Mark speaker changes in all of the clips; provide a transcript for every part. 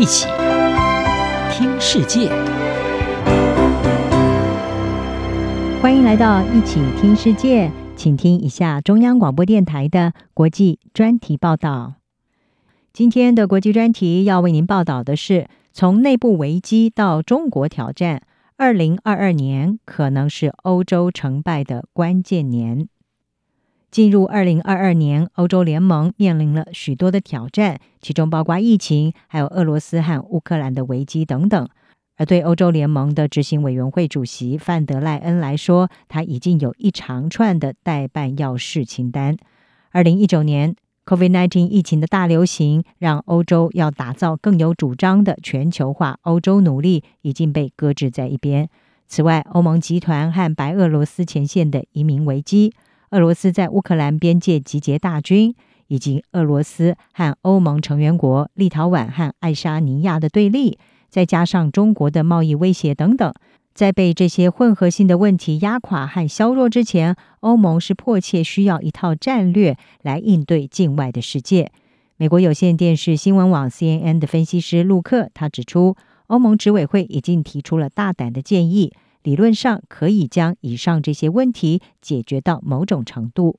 Speaker 1: 一起听世界，
Speaker 2: 欢迎来到一起听世界，请听一下中央广播电台的国际专题报道。今天的国际专题要为您报道的是：从内部危机到中国挑战，二零二二年可能是欧洲成败的关键年。进入二零二二年，欧洲联盟面临了许多的挑战，其中包括疫情，还有俄罗斯和乌克兰的危机等等。而对欧洲联盟的执行委员会主席范德赖恩来说，他已经有一长串的待办要事清单。二零一九年 COVID-19 疫情的大流行，让欧洲要打造更有主张的全球化欧洲努力已经被搁置在一边。此外，欧盟集团和白俄罗斯前线的移民危机。俄罗斯在乌克兰边界集结大军，以及俄罗斯和欧盟成员国立陶宛和爱沙尼亚的对立，再加上中国的贸易威胁等等，在被这些混合性的问题压垮和削弱之前，欧盟是迫切需要一套战略来应对境外的世界。美国有线电视新闻网 CNN 的分析师陆克他指出，欧盟执委会已经提出了大胆的建议。理论上可以将以上这些问题解决到某种程度。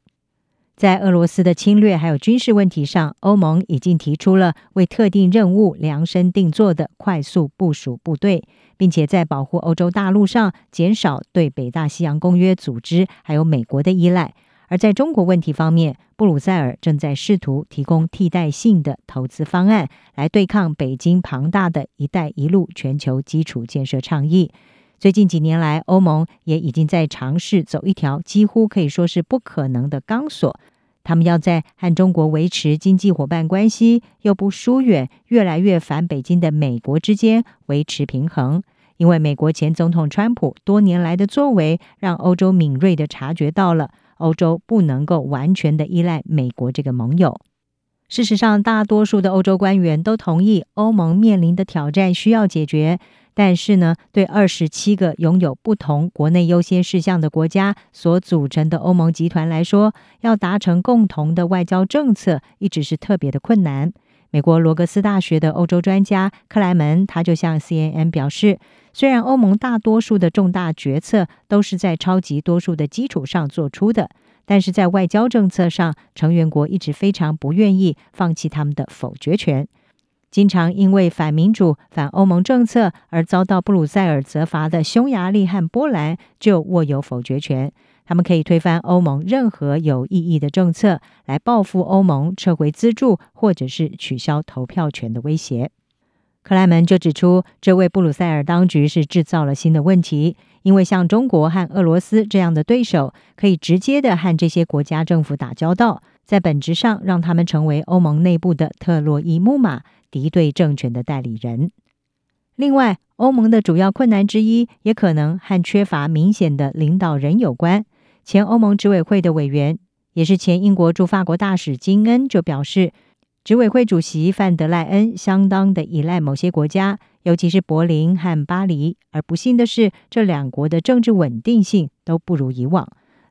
Speaker 2: 在俄罗斯的侵略还有军事问题上，欧盟已经提出了为特定任务量身定做的快速部署部队，并且在保护欧洲大陆上减少对北大西洋公约组织还有美国的依赖。而在中国问题方面，布鲁塞尔正在试图提供替代性的投资方案，来对抗北京庞大的一带一路全球基础建设倡议。最近几年来，欧盟也已经在尝试走一条几乎可以说是不可能的钢索。他们要在和中国维持经济伙伴关系，又不疏远越来越反北京的美国之间维持平衡。因为美国前总统川普多年来的作为，让欧洲敏锐地察觉到了欧洲不能够完全的依赖美国这个盟友。事实上，大多数的欧洲官员都同意，欧盟面临的挑战需要解决。但是呢，对二十七个拥有不同国内优先事项的国家所组成的欧盟集团来说，要达成共同的外交政策，一直是特别的困难。美国罗格斯大学的欧洲专家克莱门他就向 CNN 表示，虽然欧盟大多数的重大决策都是在超级多数的基础上做出的，但是在外交政策上，成员国一直非常不愿意放弃他们的否决权。经常因为反民主、反欧盟政策而遭到布鲁塞尔责罚的匈牙利和波兰就握有否决权。他们可以推翻欧盟任何有意义的政策，来报复欧盟撤回资助或者是取消投票权的威胁。克莱门就指出，这位布鲁塞尔当局是制造了新的问题，因为像中国和俄罗斯这样的对手，可以直接的和这些国家政府打交道，在本质上让他们成为欧盟内部的特洛伊木马。敌对政权的代理人。另外，欧盟的主要困难之一，也可能和缺乏明显的领导人有关。前欧盟执委会的委员，也是前英国驻法国大使金恩就表示，执委会主席范德赖恩相当的依赖某些国家，尤其是柏林和巴黎。而不幸的是，这两国的政治稳定性都不如以往。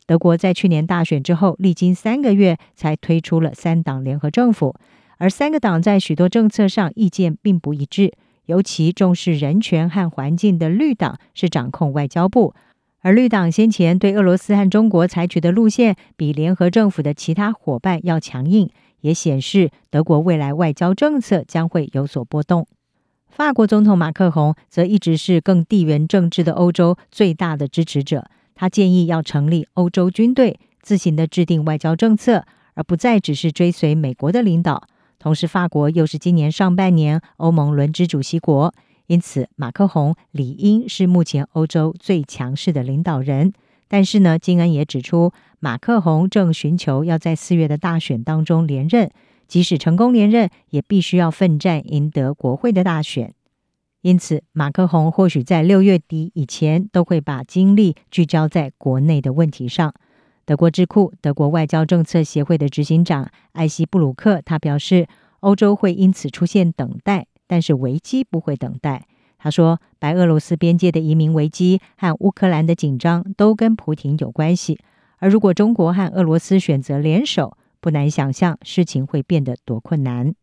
Speaker 2: 德国在去年大选之后，历经三个月才推出了三党联合政府。而三个党在许多政策上意见并不一致，尤其重视人权和环境的绿党是掌控外交部，而绿党先前对俄罗斯和中国采取的路线比联合政府的其他伙伴要强硬，也显示德国未来外交政策将会有所波动。法国总统马克宏则一直是更地缘政治的欧洲最大的支持者，他建议要成立欧洲军队，自行的制定外交政策，而不再只是追随美国的领导。同时，法国又是今年上半年欧盟轮值主席国，因此马克宏理应是目前欧洲最强势的领导人。但是呢，金恩也指出，马克宏正寻求要在四月的大选当中连任，即使成功连任，也必须要奋战赢得国会的大选。因此，马克宏或许在六月底以前都会把精力聚焦在国内的问题上。德国智库德国外交政策协会的执行长艾希布鲁克他表示，欧洲会因此出现等待，但是危机不会等待。他说，白俄罗斯边界的移民危机和乌克兰的紧张都跟普丁有关系，而如果中国和俄罗斯选择联手，不难想象事情会变得多困难。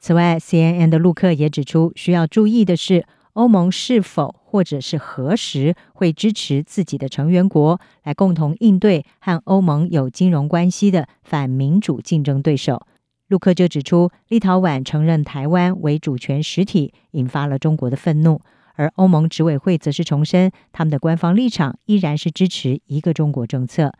Speaker 2: 此外，CNN 的陆克也指出，需要注意的是，欧盟是否或者是何时会支持自己的成员国来共同应对和欧盟有金融关系的反民主竞争对手。陆克就指出，立陶宛承认台湾为主权实体，引发了中国的愤怒，而欧盟执委会则是重申，他们的官方立场依然是支持一个中国政策。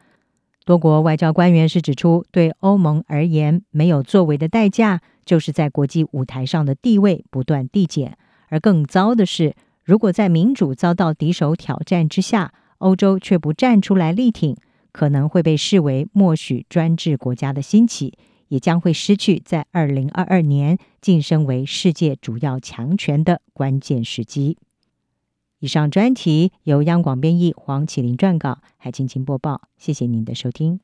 Speaker 2: 多国外交官员是指出，对欧盟而言，没有作为的代价。就是在国际舞台上的地位不断递减，而更糟的是，如果在民主遭到敌手挑战之下，欧洲却不站出来力挺，可能会被视为默许专制国家的兴起，也将会失去在二零二二年晋升为世界主要强权的关键时机。以上专题由央广编译，黄启麟撰稿，海清清播报。谢谢您的收听。